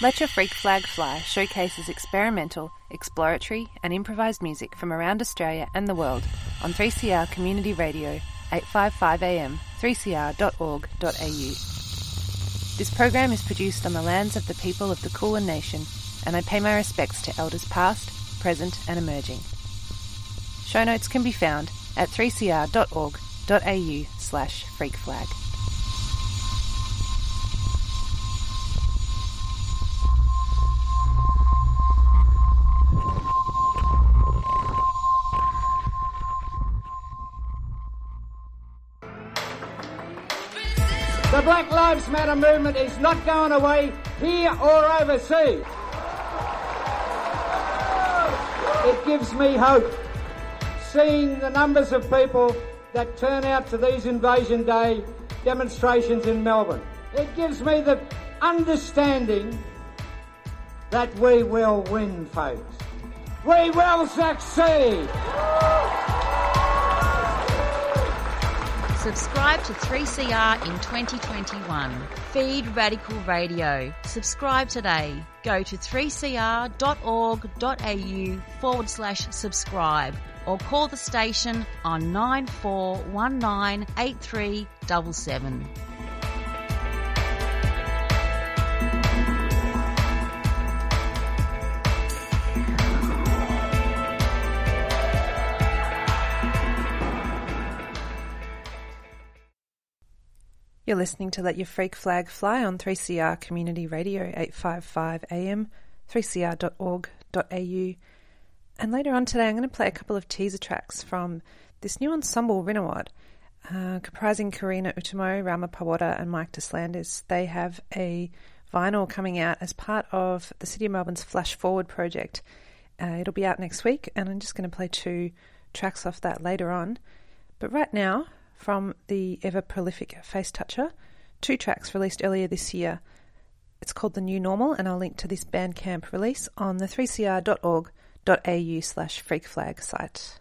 Let Your Freak Flag Fly showcases experimental, exploratory, and improvised music from around Australia and the world on 3CR Community Radio, 855 AM, 3cr.org.au. This program is produced on the lands of the people of the Kulin Nation, and I pay my respects to elders past, present, and emerging. Show notes can be found at 3cr.org.au slash freakflag. Lives Matter movement is not going away here or overseas. It gives me hope seeing the numbers of people that turn out to these Invasion Day demonstrations in Melbourne. It gives me the understanding that we will win, folks. We will succeed. Subscribe to 3CR in 2021. Feed Radical Radio. Subscribe today. Go to 3cr.org.au forward slash subscribe or call the station on 94198377. You're listening to Let Your Freak Flag Fly on 3CR Community Radio 855 AM, 3cr.org.au. And later on today, I'm going to play a couple of teaser tracks from this new ensemble, Rinawad, uh, comprising Karina Utomo, Rama Parwata, and Mike Deslandes. They have a vinyl coming out as part of the City of Melbourne's Flash Forward project. Uh, it'll be out next week, and I'm just going to play two tracks off that later on. But right now, from the ever prolific Face Toucher, two tracks released earlier this year. It's called The New Normal, and I'll link to this Bandcamp release on the 3cr.org.au slash freakflag site.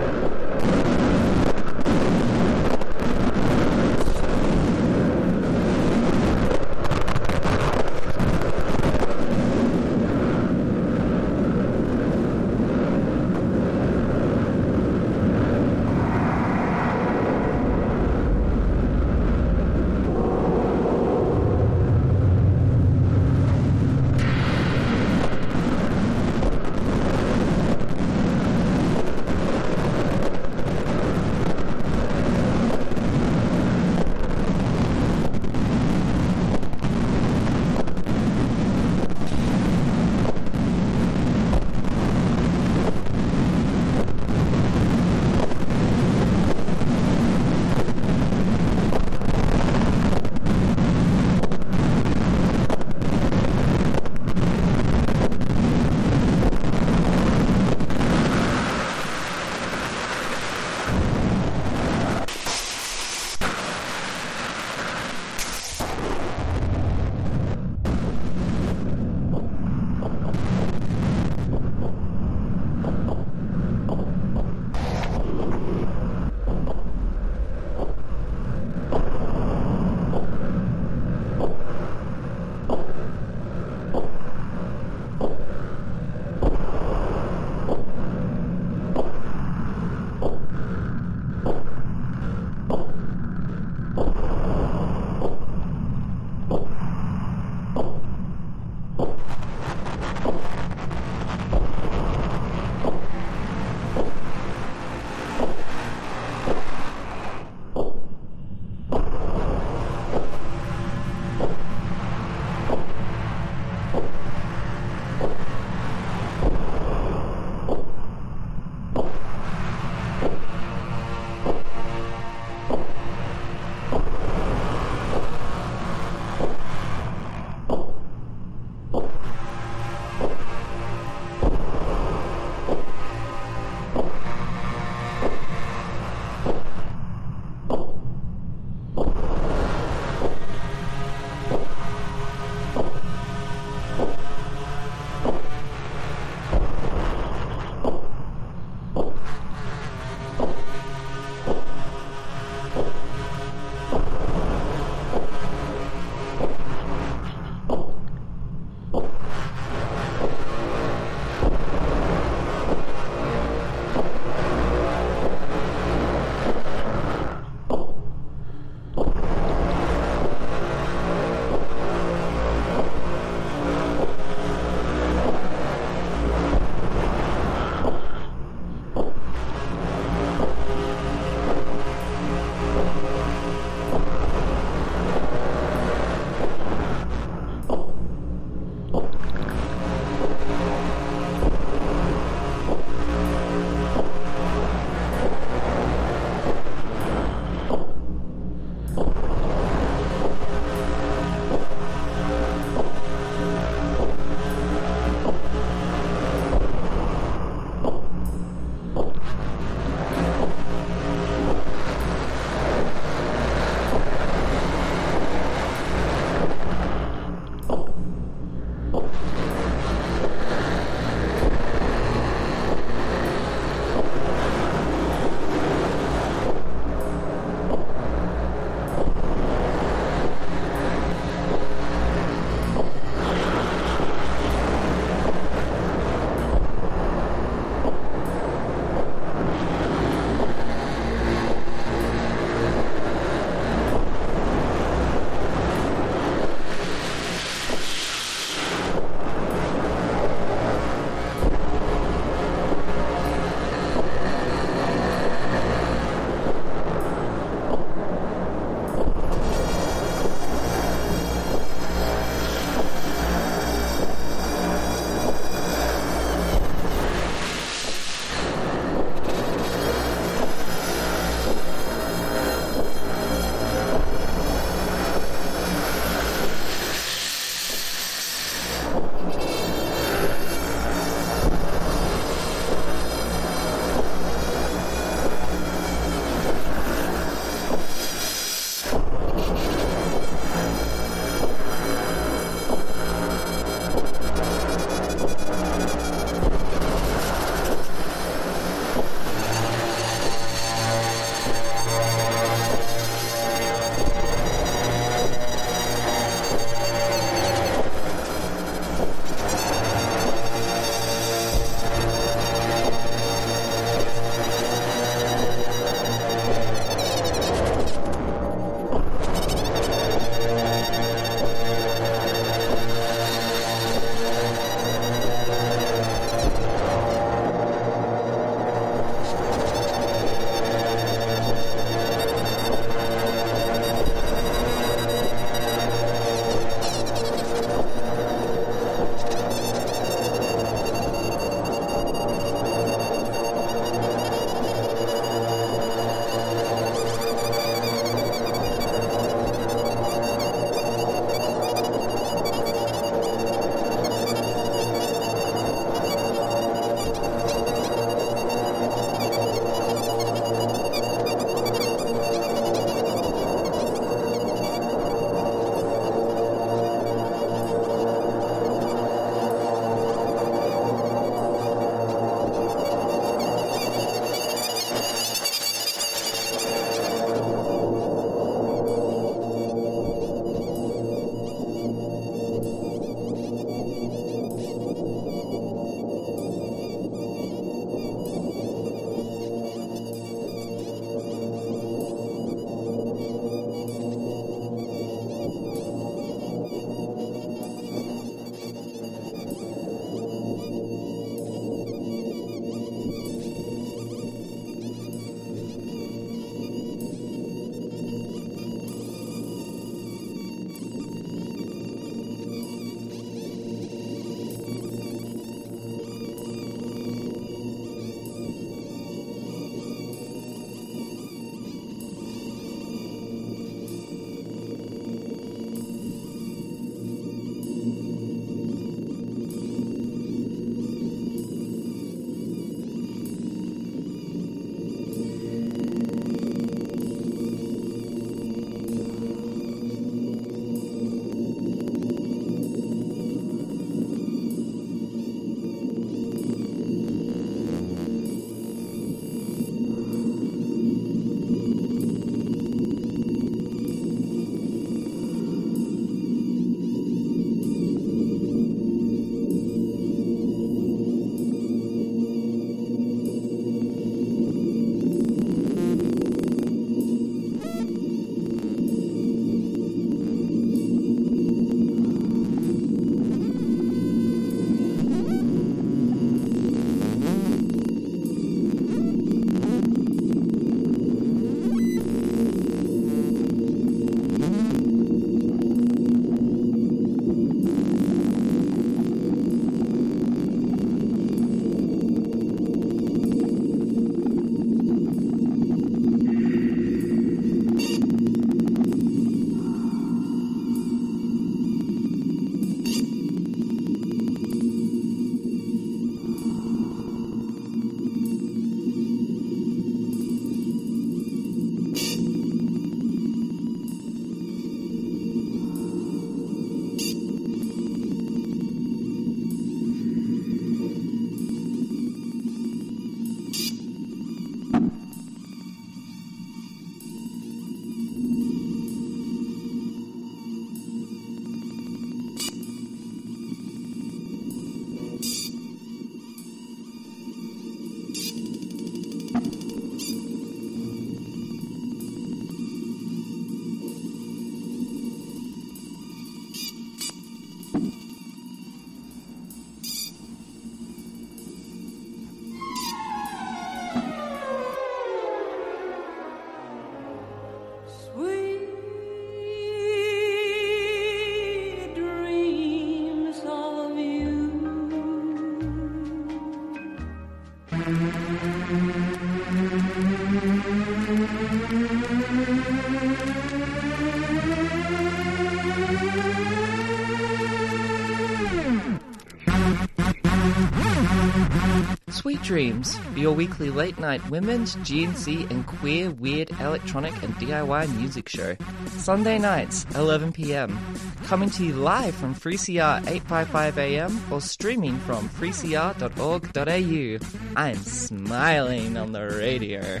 Dreams your weekly late night women's, GNC, and queer, weird, electronic, and DIY music show. Sunday nights, 11 pm. Coming to you live from 3CR 855 am or streaming from 3cr.org.au. I'm smiling on the radio.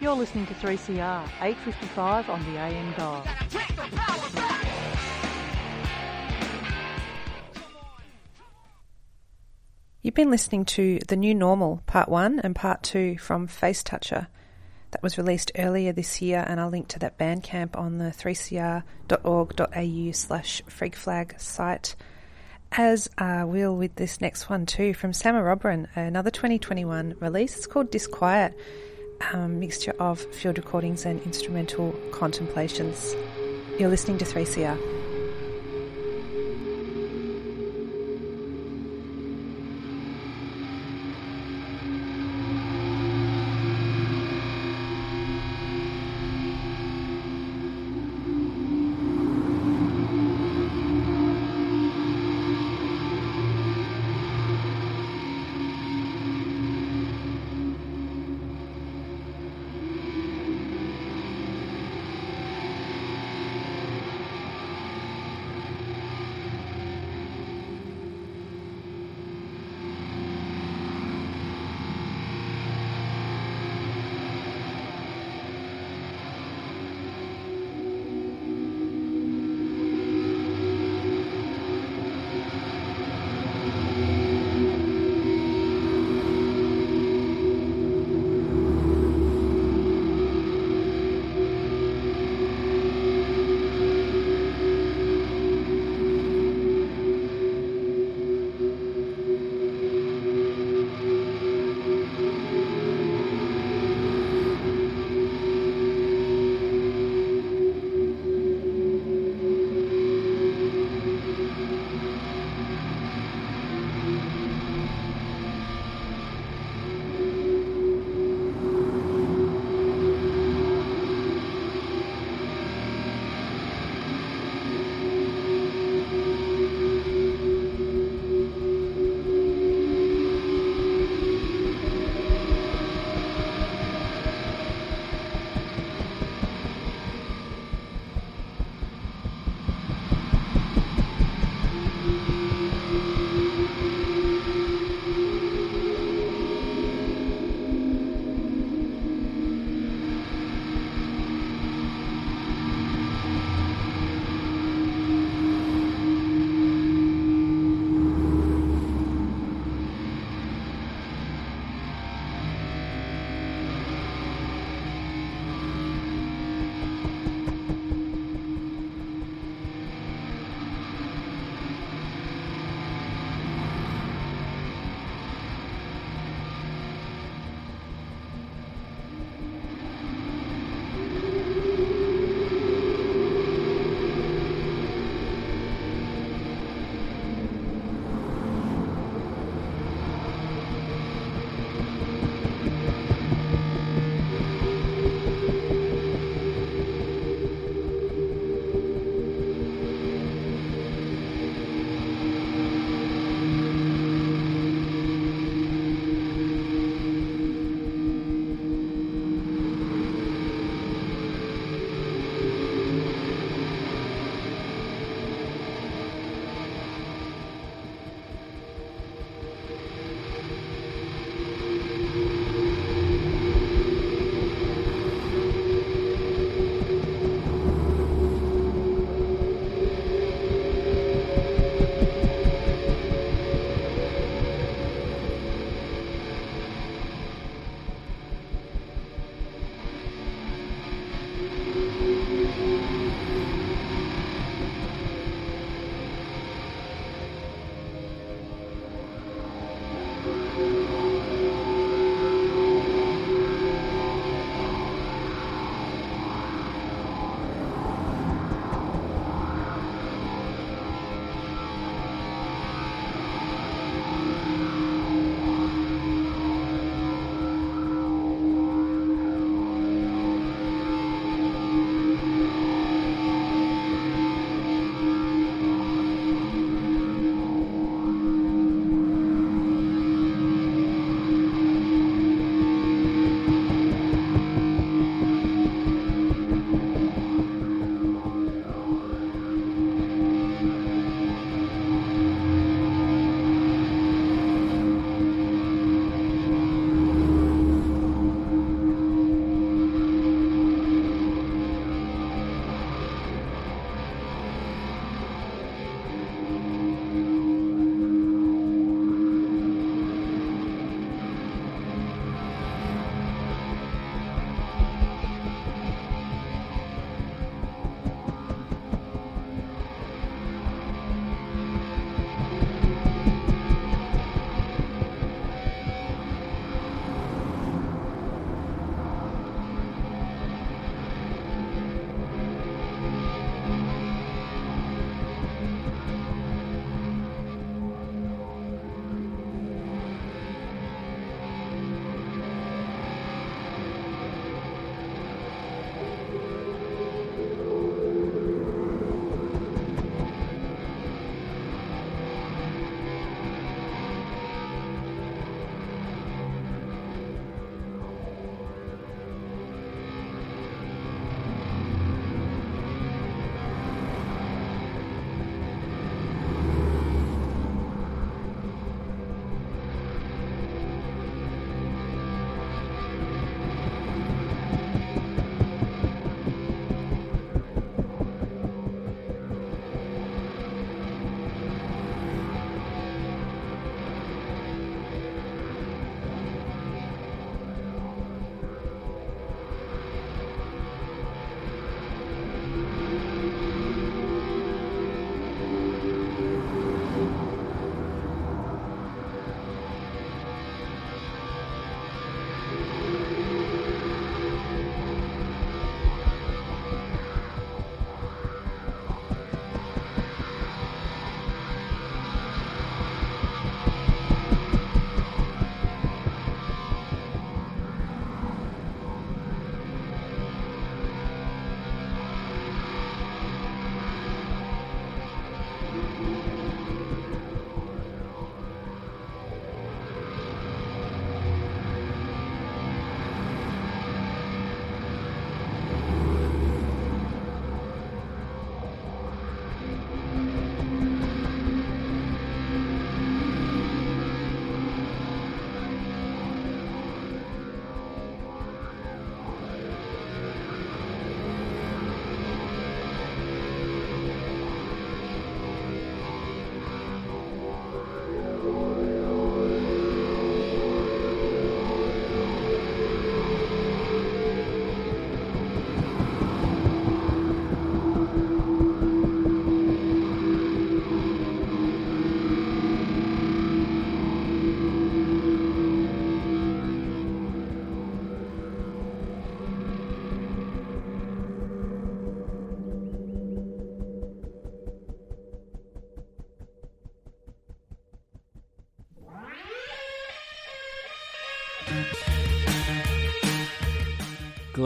You're listening to 3CR, 855 on the AM dial. You've been listening to The New Normal, Part 1 and Part 2 from Face Toucher. That was released earlier this year, and I'll link to that Bandcamp on the 3cr.org.au slash freakflag site. As I will with this next one too, from Sama Robran, another 2021 release. It's called Disquiet um, mixture of field recordings and instrumental contemplations. You're listening to 3CR.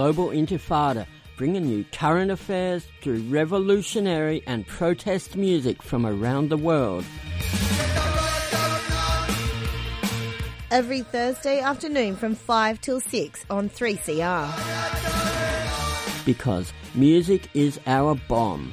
Global Intifada, bringing you current affairs through revolutionary and protest music from around the world. Every Thursday afternoon from 5 till 6 on 3CR. Because music is our bomb.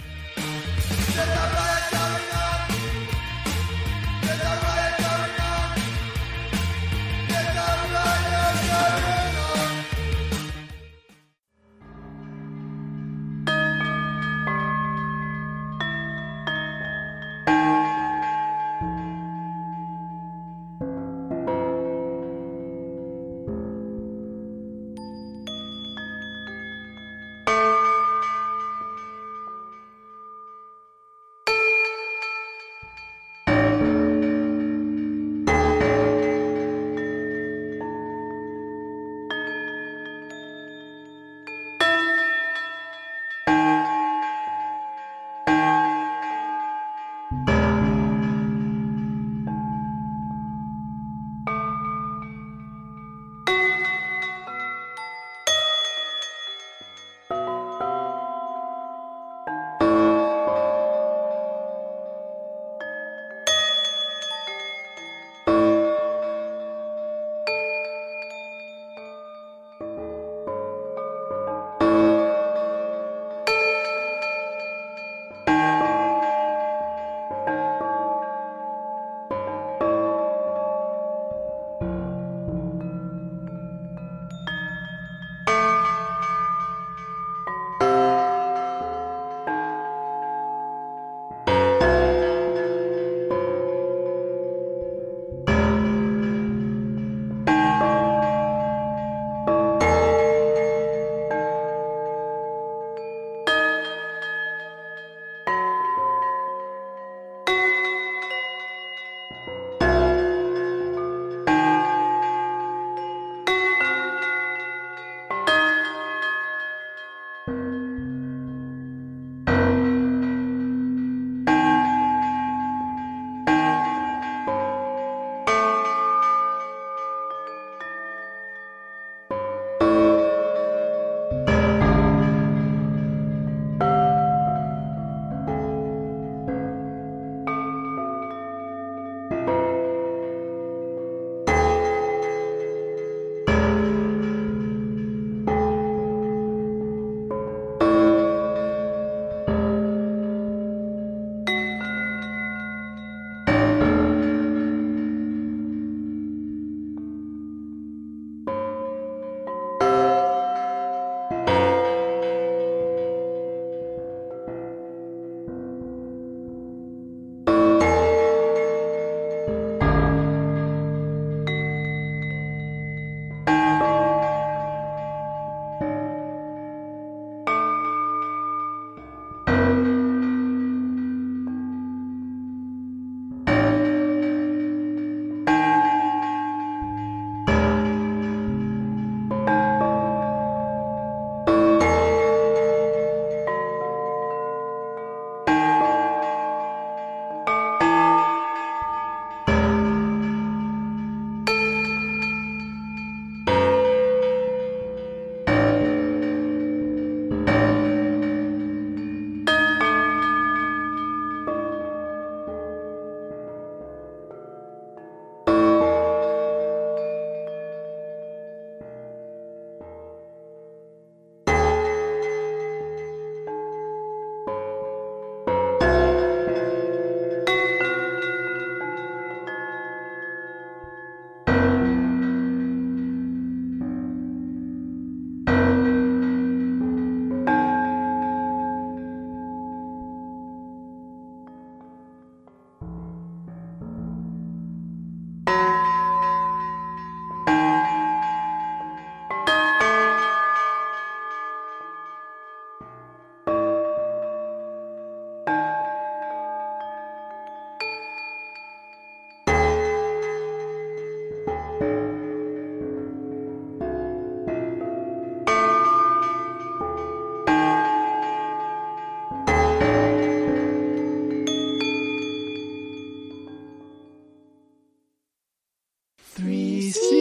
3CR.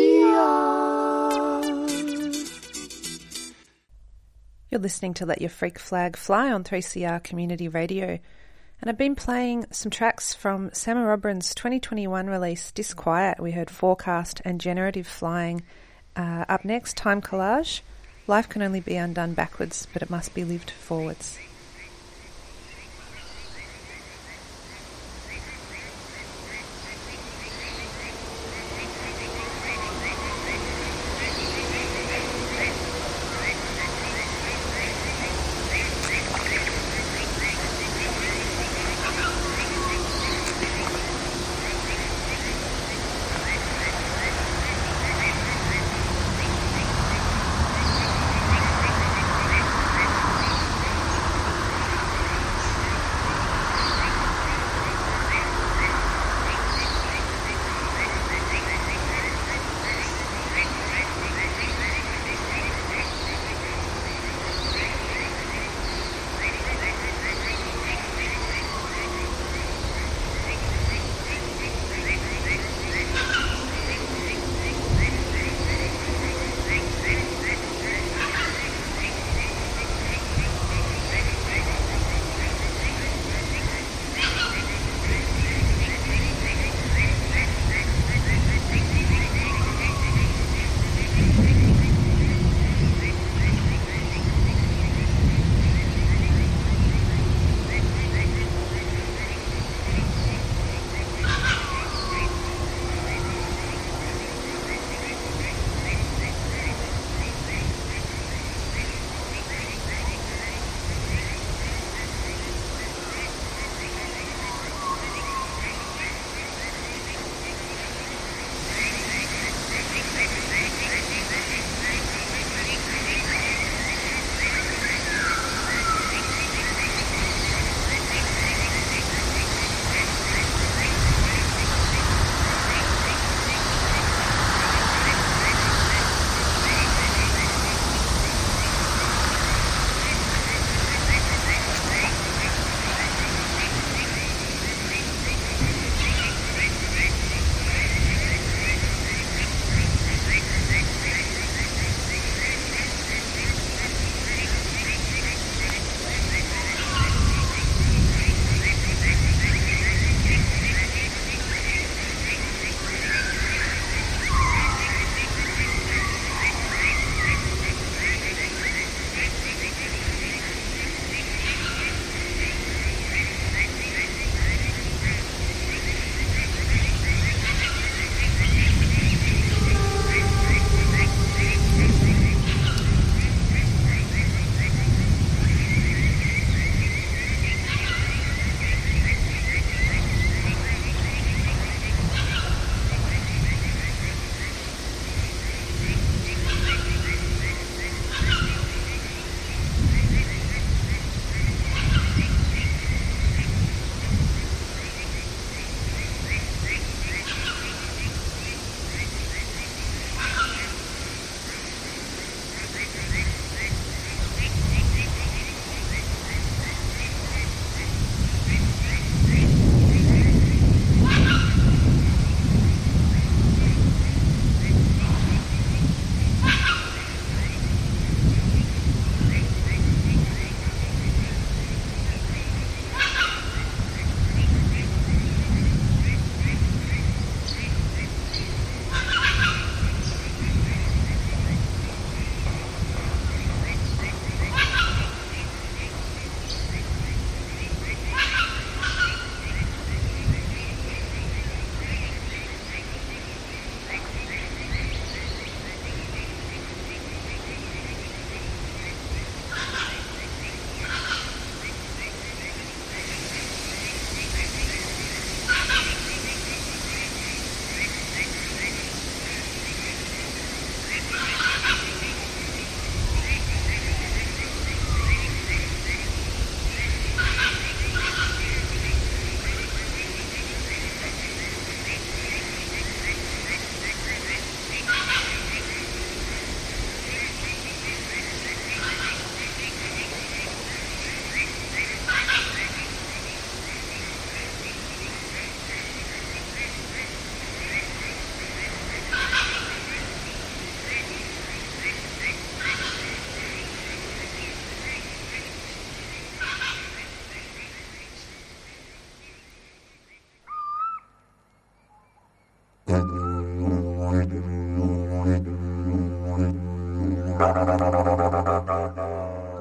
You're listening to Let Your Freak Flag Fly on 3CR Community Radio, and I've been playing some tracks from Sam Robin's 2021 release Disquiet. We heard Forecast and Generative Flying. Uh, up next, Time Collage. Life can only be undone backwards, but it must be lived forwards.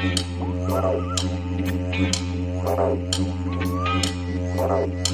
Thank you.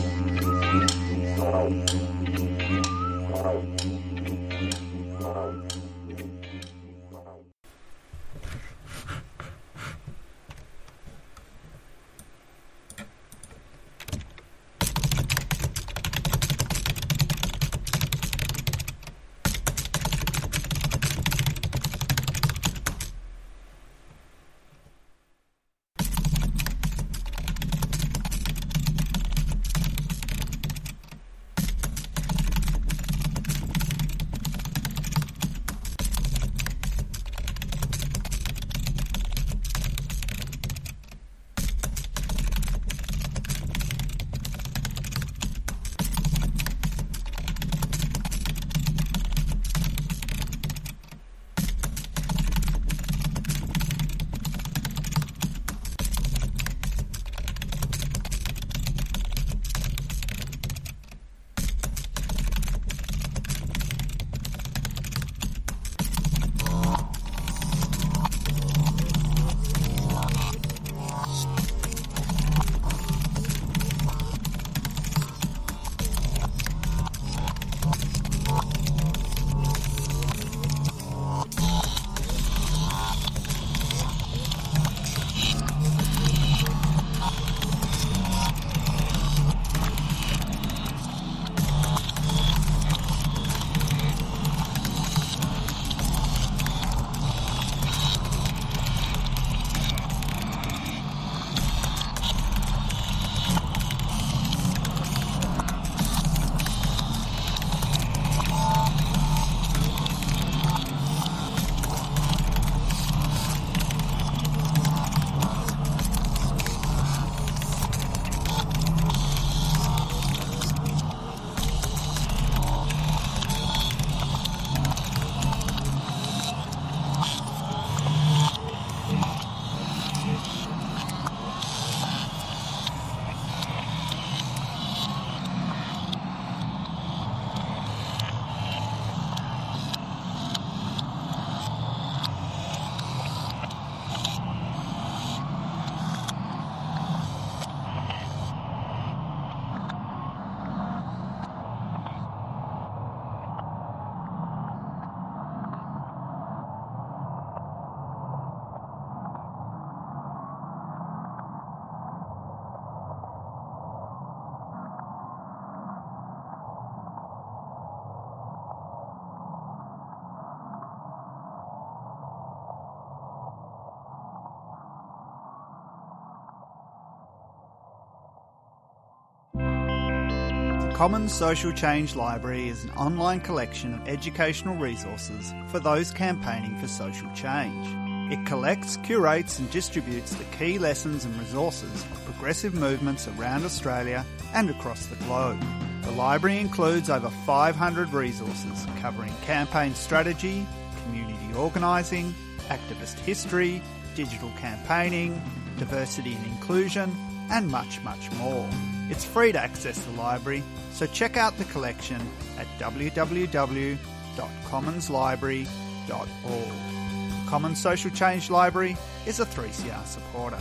Commons Social Change Library is an online collection of educational resources for those campaigning for social change. It collects, curates, and distributes the key lessons and resources of progressive movements around Australia and across the globe. The library includes over 500 resources covering campaign strategy, community organising, activist history, digital campaigning, diversity and inclusion, and much, much more. It's free to access the library, so check out the collection at www.commonslibrary.org. Commons Social Change Library is a 3CR supporter.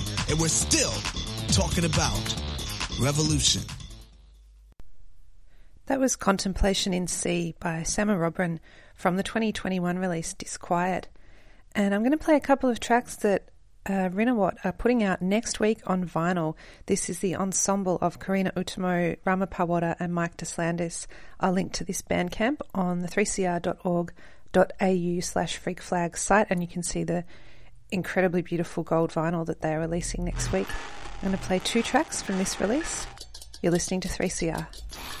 and we're still talking about revolution. That was Contemplation in C by Sama Robran from the 2021 release Disquiet. And I'm going to play a couple of tracks that uh, Rinawat are putting out next week on vinyl. This is the ensemble of Karina Utomo, Rama Parwata, and Mike Deslandes. I'll link to this Bandcamp on the 3cr.org.au slash freak flag site, and you can see the incredibly beautiful gold vinyl that they are releasing next week. I'm going to play two tracks from this release. You're listening to 3CR.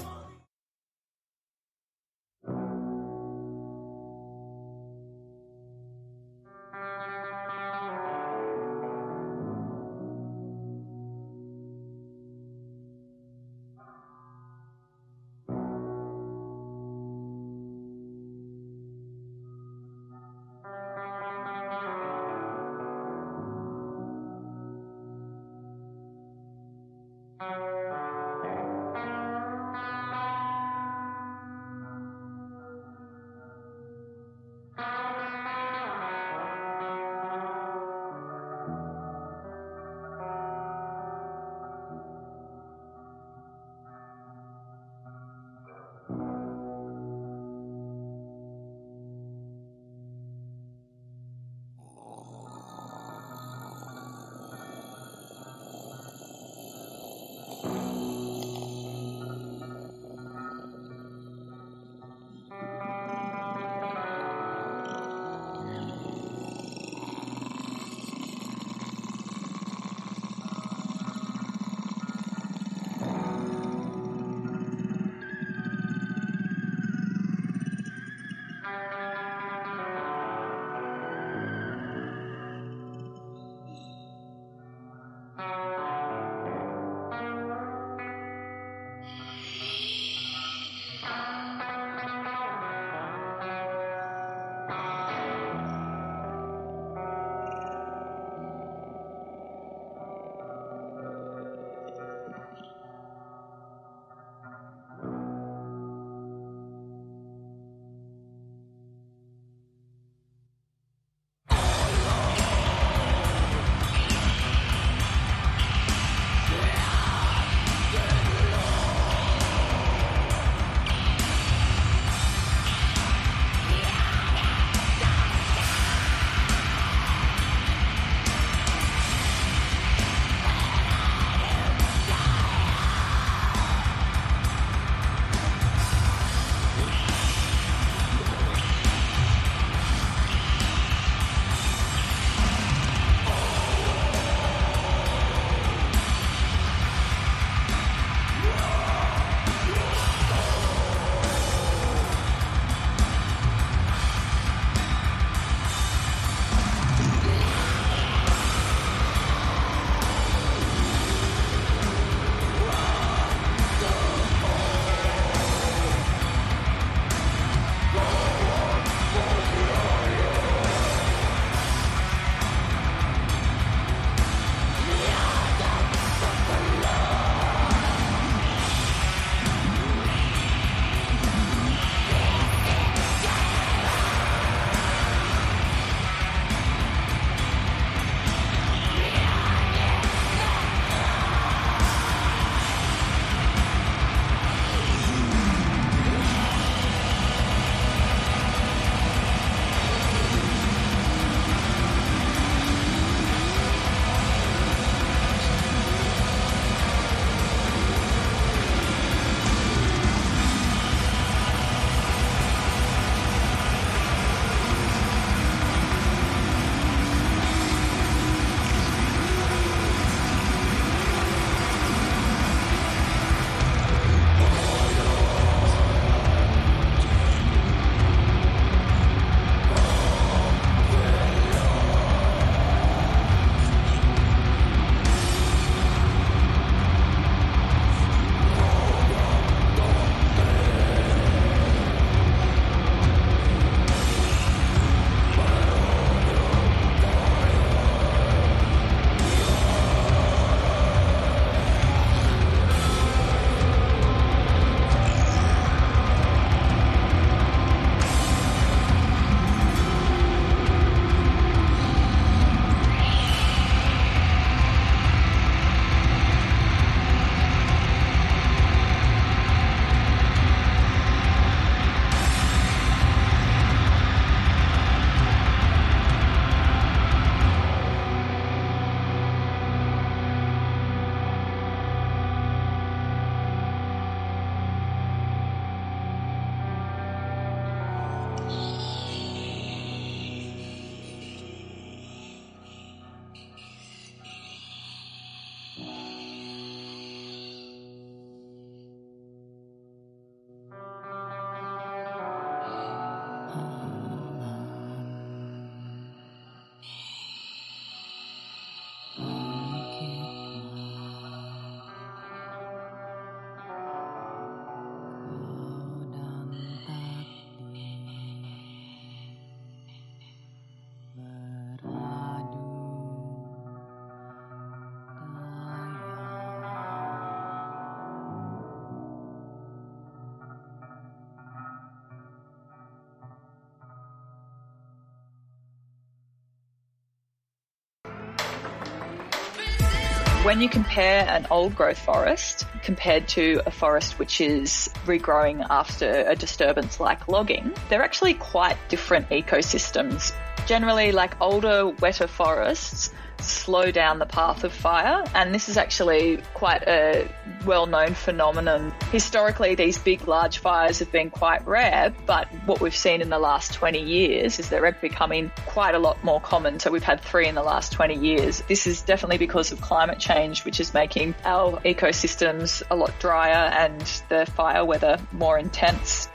When you compare an old growth forest compared to a forest which is regrowing after a disturbance like logging, they're actually quite different ecosystems. Generally, like older, wetter forests slow down the path of fire, and this is actually quite a well known phenomenon. Historically, these big, large fires have been quite rare, but what we've seen in the last 20 years is they're becoming quite a lot more common. So we've had three in the last 20 years. This is definitely because of climate change, which is making our ecosystems a lot drier and the fire weather more intense.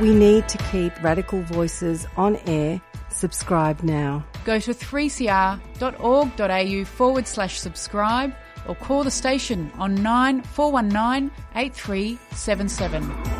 We need to keep radical voices on air. Subscribe now. Go to 3cr.org.au forward slash subscribe or call the station on 9419 8377.